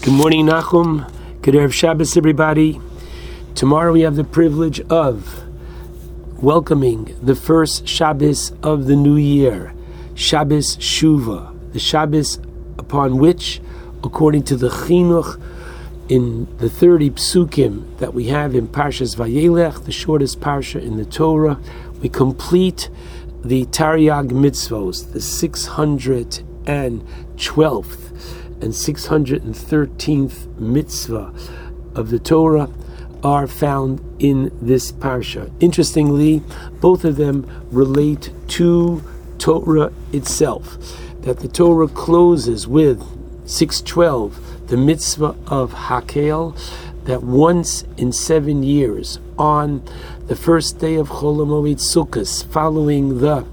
Good morning, Nachum. Good Erev Shabbos, everybody. Tomorrow we have the privilege of welcoming the first Shabbos of the new year, Shabbos Shuva, the Shabbos upon which, according to the Chinuch, in the 30 psukim that we have in Parshas Vayelech, the shortest parsha in the Torah, we complete the Tariag mitzvos, the 612th and 613th mitzvah of the Torah are found in this parsha. Interestingly, both of them relate to Torah itself. That the Torah closes with 612, the mitzvah of Hakel, that once in seven years, on the first day of Chol Hamoed Sukkot, following the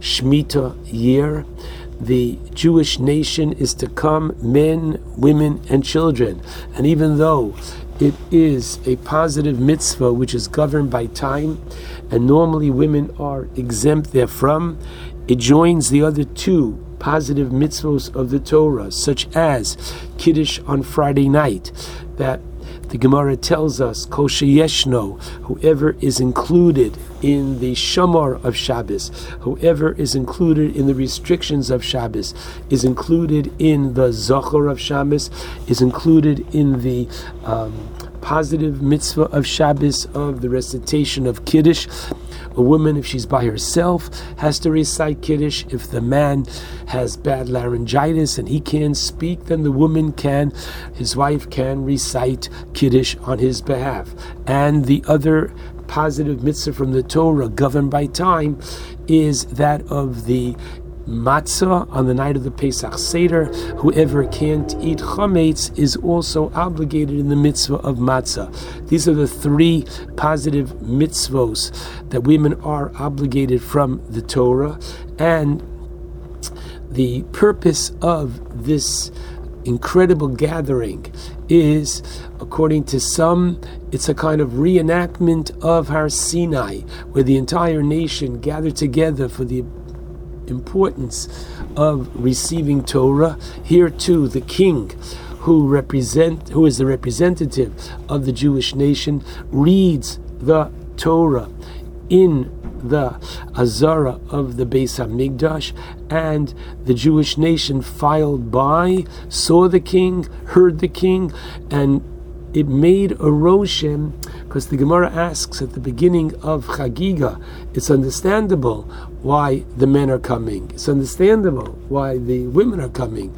Shemitah year, the Jewish nation is to come, men, women, and children. And even though it is a positive mitzvah which is governed by time, and normally women are exempt therefrom, it joins the other two positive mitzvahs of the Torah, such as Kiddush on Friday night, that the Gemara tells us, Koshe Yeshno, whoever is included in the Shamar of Shabbos, whoever is included in the restrictions of Shabbos, is included in the Zachor of Shabbos, is included in the um, positive mitzvah of Shabbos of the recitation of Kiddush. A woman, if she's by herself, has to recite Kiddush. If the man has bad laryngitis and he can't speak, then the woman can, his wife can recite Kiddush on his behalf. And the other positive mitzvah from the Torah, governed by time, is that of the matzah on the night of the Pesach Seder. Whoever can't eat chametz is also obligated in the mitzvah of matzah. These are the three positive mitzvos that women are obligated from the Torah, and the purpose of this incredible gathering is, according to some, it's a kind of reenactment of Har Sinai, where the entire nation gathered together for the importance of receiving Torah. Here too, the king who represent who is the representative of the Jewish nation reads the Torah in the Azara of the Beis Hamikdash, and the Jewish nation filed by, saw the king, heard the king, and it made a roshem because the Gemara asks at the beginning of Chagiga, it's understandable why the men are coming. It's understandable why the women are coming.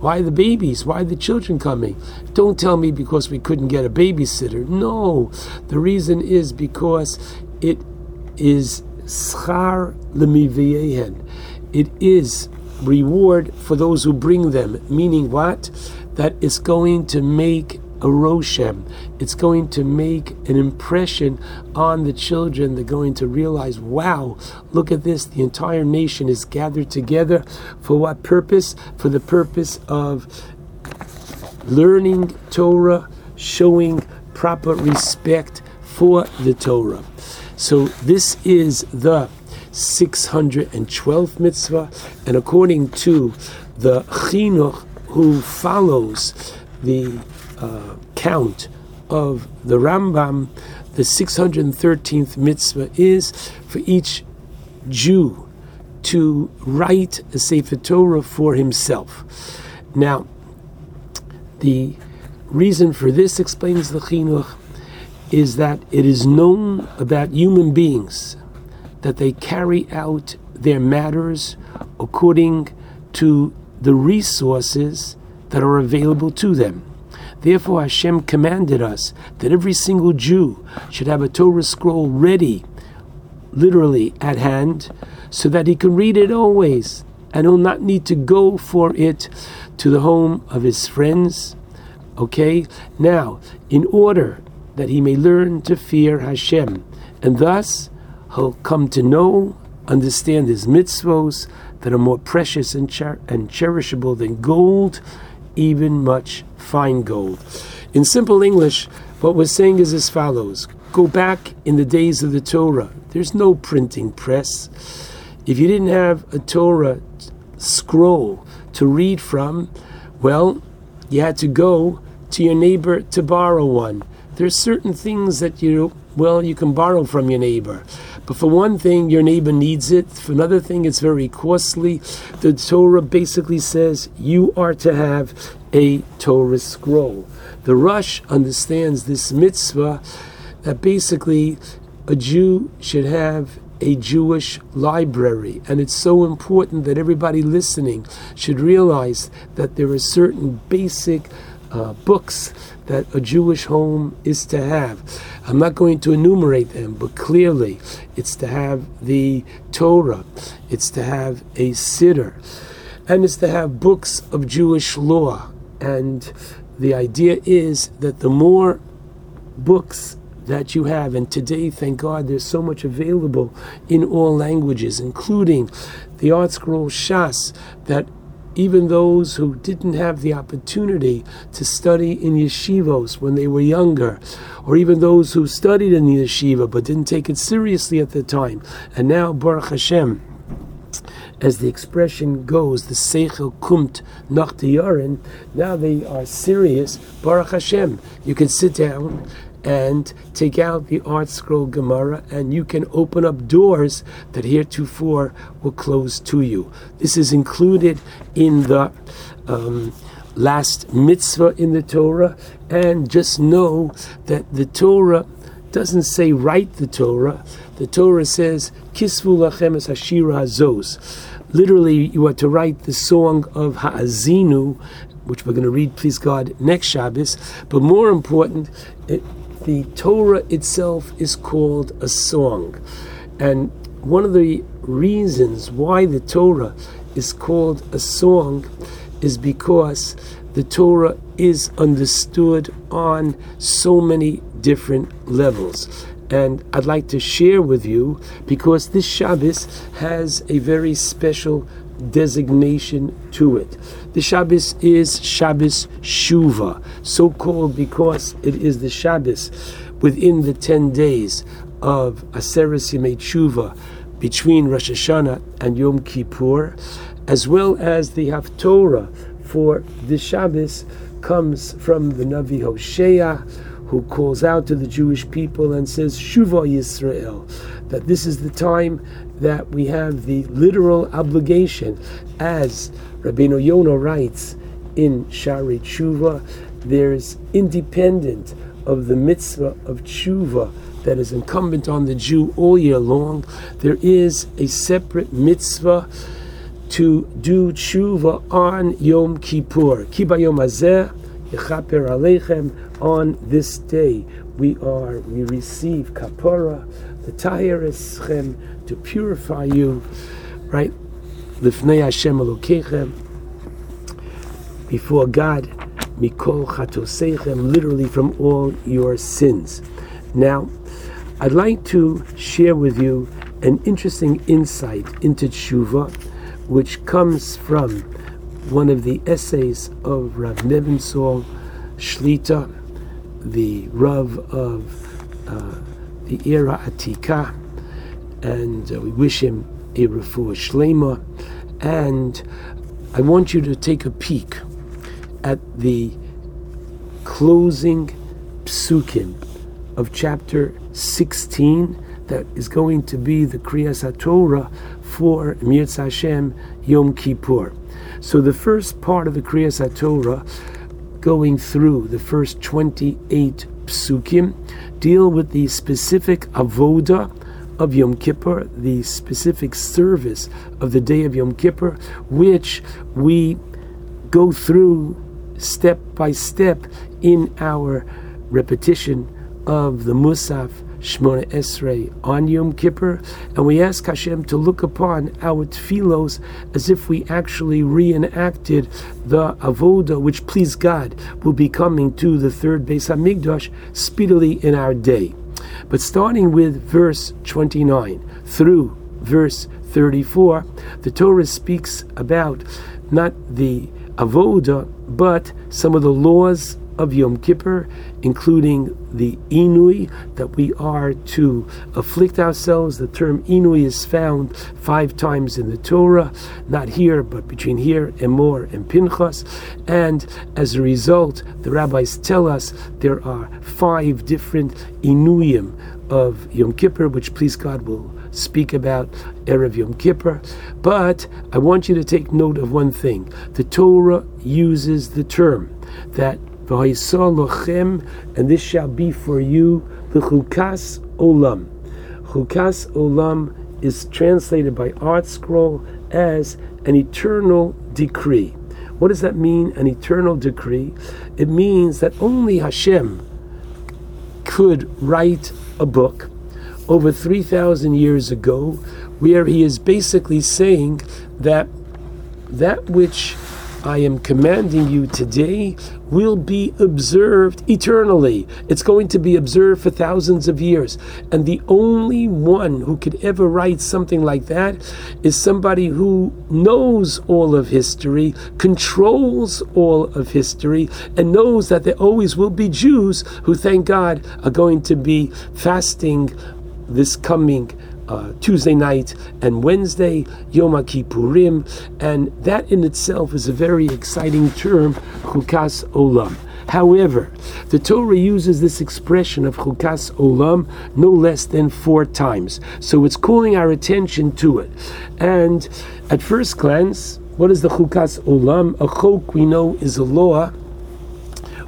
Why the babies? Why the children coming? Don't tell me because we couldn't get a babysitter. No, the reason is because it is schar lemiviyehen. It is reward for those who bring them. Meaning what? That it's going to make a roshem. It's going to make an impression on the children. They're going to realize, wow, look at this. The entire nation is gathered together. For what purpose? For the purpose of learning Torah, showing proper respect for the Torah. So this is the 612th mitzvah, and according to the chinuch who follows the uh, count of the Rambam, the 613th mitzvah is for each Jew to write a Sefer Torah for himself. Now, the reason for this, explains the Chinuch, is that it is known about human beings that they carry out their matters according to the resources that are available to them. Therefore, Hashem commanded us that every single Jew should have a Torah scroll ready, literally at hand, so that he can read it always and he'll not need to go for it to the home of his friends. Okay? Now, in order that he may learn to fear Hashem, and thus he'll come to know, understand his mitzvos that are more precious and, cher- and cherishable than gold even much fine gold. In simple English, what we're saying is as follows Go back in the days of the Torah. There's no printing press. If you didn't have a Torah scroll to read from, well, you had to go to your neighbor to borrow one. There's certain things that you, well, you can borrow from your neighbor. But for one thing, your neighbor needs it. For another thing, it's very costly. The Torah basically says you are to have a Torah scroll. The Rosh understands this mitzvah that basically a Jew should have a Jewish library. And it's so important that everybody listening should realize that there are certain basic uh, books that a Jewish home is to have. I'm not going to enumerate them, but clearly it's to have the Torah, it's to have a Siddur, and it's to have books of Jewish law. And the idea is that the more books that you have. And today, thank God, there's so much available in all languages, including the ArtScroll Shas, that even those who didn't have the opportunity to study in yeshivos when they were younger, or even those who studied in the yeshiva but didn't take it seriously at the time, and now Baruch Hashem, as the expression goes, the seichel kumt nach. Now they are serious. Baruch Hashem. You can sit down and take out the ArtScroll Gemara, and you can open up doors that heretofore were closed to you. This is included in the um, last mitzvah in the Torah, and just know that the Torah doesn't say write the Torah. The Torah says kisvu lachem es hashira hazos. Literally, you are to write the song of Ha'azinu, which we're going to read, please God, next Shabbos. But more important, the Torah itself is called a song. And one of the reasons why the Torah is called a song is because the Torah is understood on so many different levels. And I'd like to share with you because this Shabbos has a very special designation to it. The Shabbos is Shabbos Shuva, so called because it is the Shabbos within the 10 days of Aseres Yemei Shuva between Rosh Hashanah and Yom Kippur, as well as the Haftorah for the Shabbos comes from the Navi Hosea, who calls out to the Jewish people and says, Shuva Yisrael, that this is the time that we have the literal obligation, as Rabbeinu Yonah writes in Shaarei Tshuva, there's independent of the mitzvah of tshuva that is incumbent on the Jew all year long, there is a separate mitzvah to do tshuva on Yom Kippur. Kiba Yom Hazeh, Yechaper on this day we are, we receive kapara, the Tahir Eschem, to purify you, right? Lifnei Hashem Elokechem, before God, Mikol Chatoseichem, literally from all your sins. Now, I'd like to share with you an interesting insight into tshuva, which comes from one of the essays of Rav Nebenzahl Shlita, the Rav of uh, the Ir Atika, and uh, we wish him a refuah shlema. And I want you to take a peek at the closing psukim of chapter 16 that is going to be the Kriyas HaTorah for Mirz Hashem Yom Kippur. So the first part of the Kriyas HaTorah, going through the first 28 psukim, deal with the specific avoda of Yom Kippur, the specific service of the day of Yom Kippur, which we go through step by step in our repetition of the Musaf Shmona Esrei on Yom Kippur, and we ask Hashem to look upon our tefillos as if we actually reenacted the avoda, which please God will be coming to the third Beis Hamikdash speedily in our day. But starting with verse 29 through verse 34, the Torah speaks about not the avoda, but some of the laws of Yom Kippur, including the Inui, that we are to afflict ourselves. The term Inui is found five times in the Torah, not here, but between here, Emor, and Pinchas. And as a result, the rabbis tell us there are five different Inuyim of Yom Kippur, which please God will speak about Erev Yom Kippur. But I want you to take note of one thing. The Torah uses the term that lochem, and this shall be for you the chukas olam. Chukas olam is translated by ArtScroll as an eternal decree. What does that mean, an eternal decree? It means that only Hashem could write a book over 3,000 years ago where he is basically saying that that which I am commanding you today will be observed eternally. It's going to be observed for thousands of years. And the only one who could ever write something like that is somebody who knows all of history, controls all of history, and knows that there always will be Jews who, thank God, are going to be fasting this coming uh, Tuesday night and Wednesday, Yom Kippurim, and that in itself is a very exciting term, Chukas Olam. However, the Torah uses this expression of Chukas Olam no less than four times. So it's calling our attention to it. And at first glance, what is the Chukas Olam? A chok, we know, is a law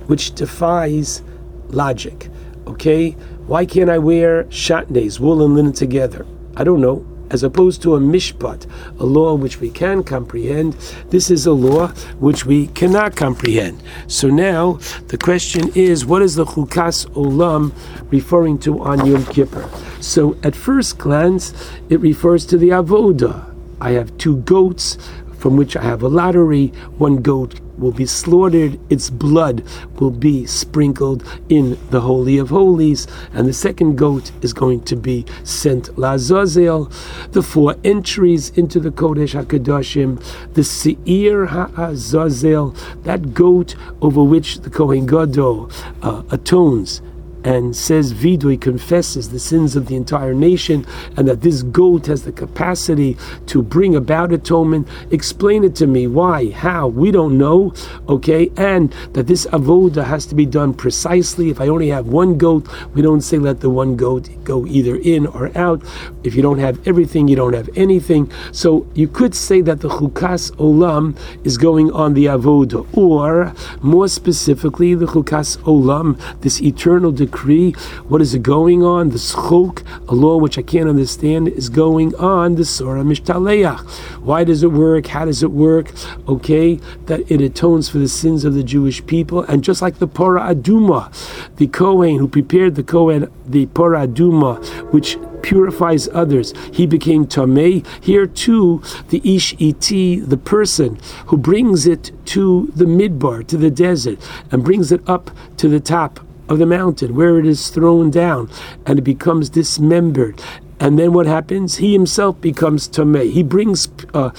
which defies logic. Okay? Why can't I wear shatnez, wool and linen together? I don't know. As opposed to a mishpat, a law which we can comprehend, this is a law which we cannot comprehend. So now the question is, what is the chukas olam referring to on Yom Kippur? So at first glance, it refers to the avoda. I have two goats from which I have a lottery. One goat will be slaughtered, its blood will be sprinkled in the Holy of Holies, and the second goat is going to be sent Lazazel. The four entries into the Kodesh HaKadoshim, the Seir HaAzazel, that goat over which the Kohen Gadol uh, atones and says Vidui confesses the sins of the entire nation and that this goat has the capacity to bring about atonement. Explain it to me. Why? How? We don't know. Okay? And that this avoda has to be done precisely. If I only have one goat, we don't say let the one goat go either in or out. If you don't have everything, you don't have anything. So you could say that the chukas olam is going on the avoda, or more specifically, the chukas olam, this eternal decree decree. What is it going on? The schok, a law which I can't understand, is going on the Surah Mishtaleach. Why does it work? How does it work? Okay, that it atones for the sins of the Jewish people. And just like the Pora Aduma, the Kohen who prepared the Kohen, the Pora Aduma, which purifies others. He became Tameh. Here too, the Ish Iti, the person who brings it to the midbar, to the desert, and brings it up to the top of the mountain, where it is thrown down and it becomes dismembered. And then what happens? He himself becomes Tomei. He brings uh,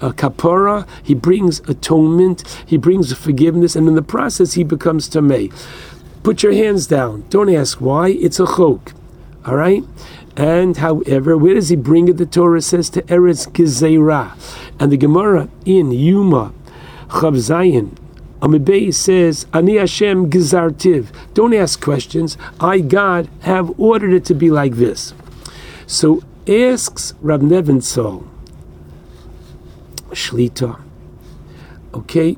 kapara, he brings atonement, he brings forgiveness, and in the process he becomes Tomei. Put your hands down. Don't ask why. It's a chok. All right? And however, where does he bring it? The Torah says to Eretz Gezerah. And the Gemara in Yuma, Chav Amibay says, Ani Hashem gizartiv. Don't ask questions. I, God, have ordered it to be like this. So asks Rab Nebenzahl, Shlita, okay,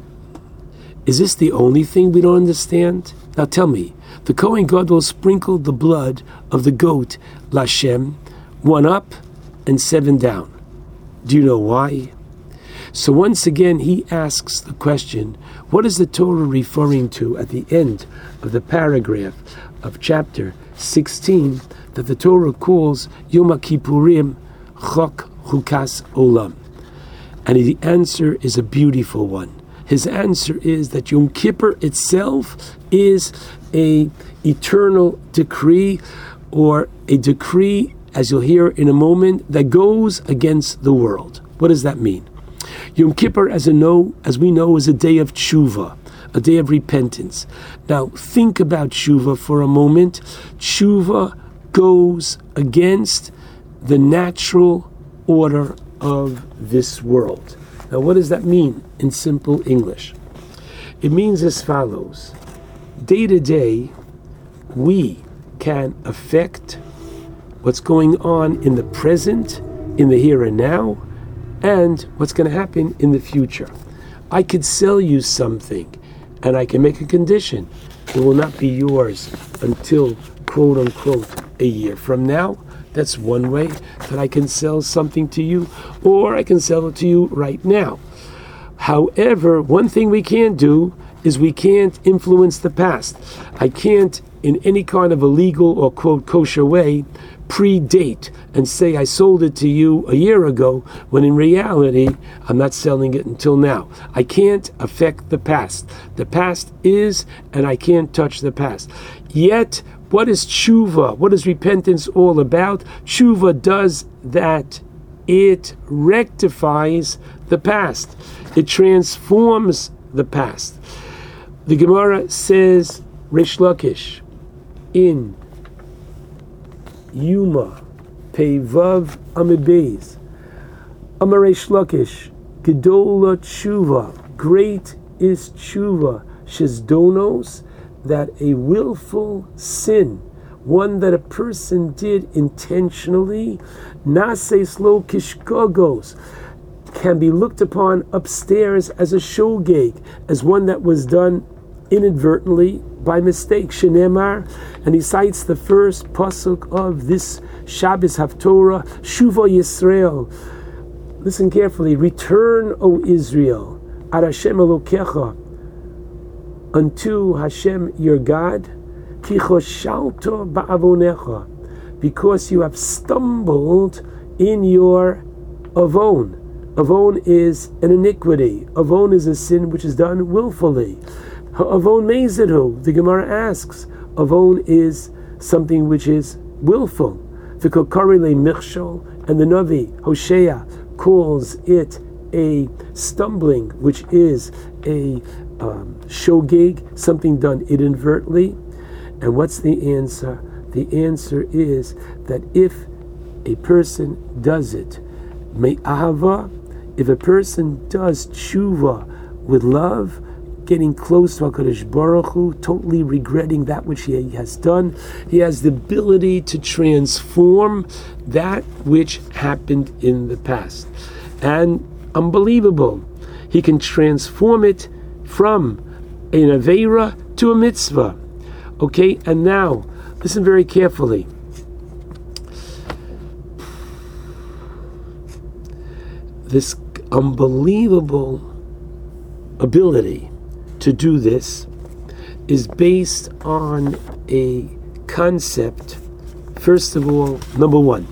is this the only thing we don't understand? Now tell me, the Kohen Gadol sprinkled the blood of the goat, Lashem, one up and seven down. Do you know why? So once again, he asks the question what is the Torah referring to at the end of the paragraph of chapter 16 that the Torah calls Yom Kippurim Chok Chukas Olam? And the answer is a beautiful one. His answer is that Yom Kippur itself is a eternal decree or a decree, as you'll hear in a moment, that goes against the world. What does that mean? Yom Kippur, as, know, as we know, is a day of tshuva, a day of repentance. Now, think about tshuva for a moment. Tshuva goes against the natural order of this world. Now, what does that mean in simple English? It means as follows Day to day, we can affect what's going on in the present, in the here and now, and what's going to happen in the future. I could sell you something and I can make a condition. It will not be yours until quote unquote a year from now. That's one way that I can sell something to you, or I can sell it to you right now. However, one thing we can't do is we can't influence the past. I can't, in any kind of a legal or quote kosher way, predate and say I sold it to you a year ago when in reality I'm not selling it until now. I can't affect the past. The past is, and I can't touch the past. Yet, what is tshuva? What is repentance all about? Tshuva does that. It rectifies the past. It transforms the past. The Gemara says, Reish Lakish, in Yuma, Pevav Amibez, Amaresh Lakish, Gedola Tshuva, great is Tshuva, Shizdonos, that a willful sin, one that a person did intentionally, Nases Lo Kishkogos, can be looked upon upstairs as a shogeg, as one that was done inadvertently by mistake. Shenemar, and he cites the first pasuk of this Shabbos Haftorah, Shuva Yisrael. Listen carefully. Return, O Israel, ad Hashem Elokecha, unto Hashem your God, kichoshalto ba'avonecha, because you have stumbled in your avon. Avon is an iniquity. Avon is a sin which is done willfully. Avon mezidhu, the Gemara asks. Avon is something which is willful. V'kokarile michshol, and the Navi, Hosea, calls it a stumbling, which is a um, shogeg, something done inadvertently. And what's the answer? The answer is that if a person does it, me'ahava, if a person does tshuva with love, getting close to HaKadosh Baruch Hu, totally regretting that which he has done, he has the ability to transform that which happened in the past. And unbelievable, he can transform it from an Avera to a mitzvah. Okay, and now listen very carefully. This unbelievable ability to do this is based on a concept. First of all, number one,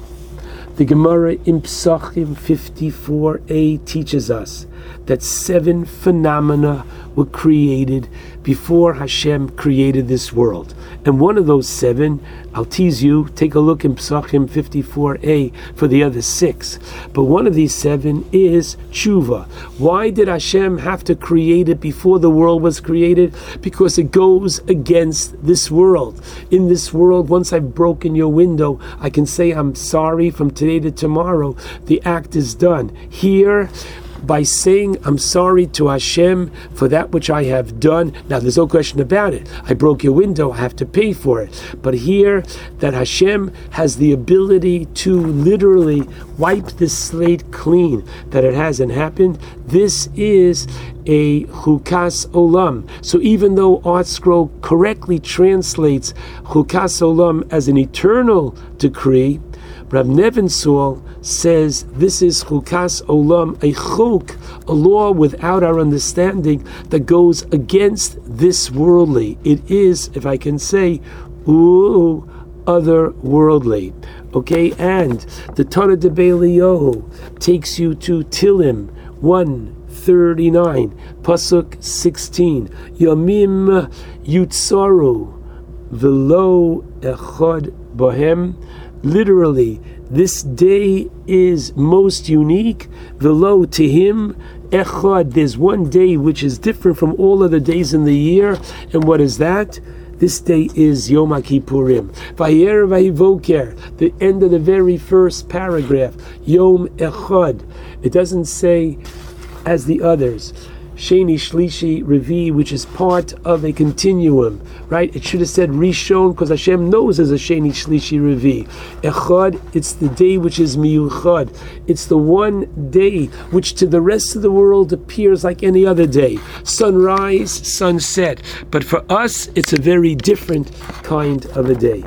the Gemara in Psachim 54a teaches us that seven phenomena were created before Hashem created this world. And one of those seven, I'll tease you, take a look in Psachim 54a for the other six. But one of these seven is tshuva. Why did Hashem have to create it before the world was created? Because it goes against this world. In this world, once I've broken your window, I can say I'm sorry from today to tomorrow. The act is done. Here, by saying I'm sorry to Hashem for that which I have done. Now, there's no question about it. I broke your window, I have to pay for it. But here, that Hashem has the ability to literally wipe the slate clean, that it hasn't happened, this is a Chukas olam. So even though ArtScroll correctly translates Chukas olam as an eternal decree, Rab Nebenzahl says this is chukas olam, a chuk, a law without our understanding that goes against this worldly. It is, if I can say, ooh, otherworldly. Okay, and the Torah de Beiliyohu takes you to Tilim 139, Pasuk 16. Yamim Yutsaru, Velo Echad Bohem literally, this day is most unique. Velo to him echad. There's one day which is different from all other days in the year, and what is that? This day is Yom Kippurim. Vayer vayivoker, the end of the very first paragraph. Yom Echad. It doesn't say as the others. Sheni Shlishi Revi, which is part of a continuum, right? It should have said Rishon because Hashem knows there's a Sheni Shlishi Revi. Echad, it's the day which is Miyuchad. It's the one day which to the rest of the world appears like any other day. Sunrise, sunset. But for us, it's a very different kind of a day.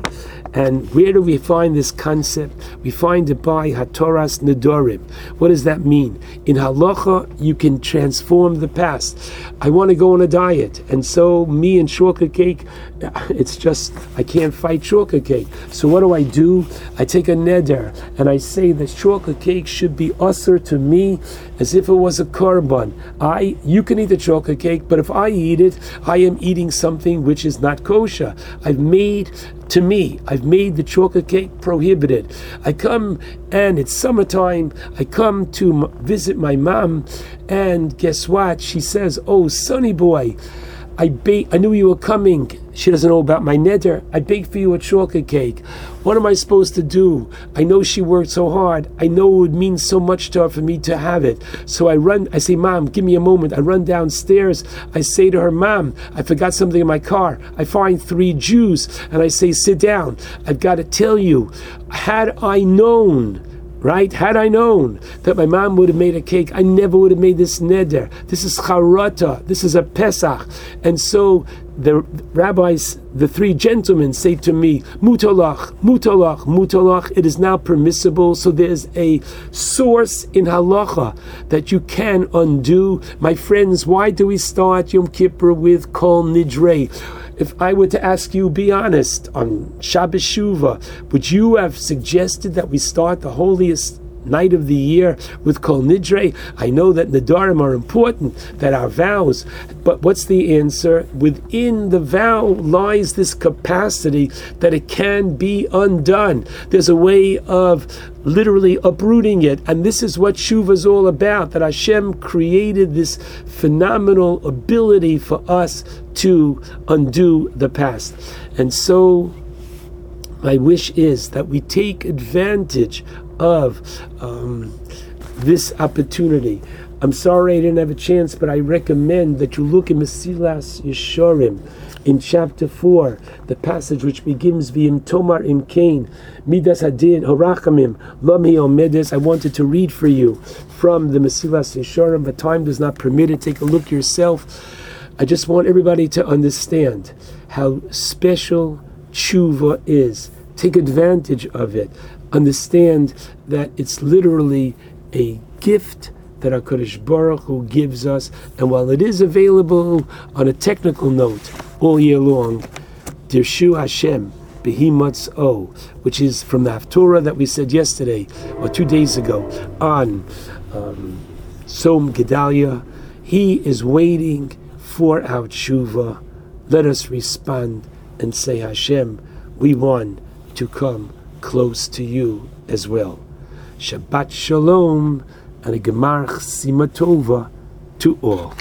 And where do we find this concept? We find it by Hatoras Nedorim. What does that mean? In Halacha, you can transform the past. I want to go on a diet, and so me and chocolate cake, it's just, I can't fight chocolate cake. So what do I do? I take a neder, and I say that chocolate cake should be usher to me as if it was a korban. I, you can eat the chocolate cake, but if I eat it, I am eating something which is not kosher. I've made to me, I've made the chocolate cake prohibited. I come and it's summertime. I come to visit my mom, and guess what? She says, "Oh, sonny boy." I bake. I knew you were coming. She doesn't know about my neder. I baked for you a chocolate cake. What am I supposed to do? I know she worked so hard. I know it would mean so much to her for me to have it. So I run. I say, "Mom, give me a moment." I run downstairs. I say to her, "Mom, I forgot something in my car." I find three Jews, and I say, "Sit down. I've got to tell you. Had I known." Right? Had I known that my mom would have made a cake, I never would have made this neder. This is charata. This is a pesach. And so the rabbis, the three gentlemen, say to me, mutalach, mutalach, mutalach. It is now permissible. So there's a source in halacha that you can undo. My friends, why do we start Yom Kippur with kol nidrei? If I were to ask you, be honest, on Shabbos Shuva, would you have suggested that we start the holiest night of the year with Kol Nidre. I know that Nadarim are important, that our vows, but what's the answer? Within the vow lies this capacity that it can be undone. There's a way of literally uprooting it. And this is what Shuva is all about that Hashem created this phenomenal ability for us to undo the past. And so, my wish is that we take advantage of um, this opportunity. I'm sorry I didn't have a chance, but I recommend that you look in Mesilas Yesharim in chapter 4, the passage which begins V'im Tomar im Kain, Midas Hadin, Horachamim, Lami Omedes. I wanted to read for you from the Mesilas Yesharim, but time does not permit it. Take a look yourself. I just want everybody to understand how special tshuva is. Take advantage of it understand that it's literally a gift that HaKadosh Baruch Hu gives us. And while it is available on a technical note all year long, Dirshu Hashem, Behemoth's O, which is from the Haftorah that we said yesterday or two days ago on um, Tzom Gedalia, he is waiting for our tshuva. Let us respond and say, Hashem, we want to come close to you as well. Shabbat Shalom and a Gemar Simatova to all.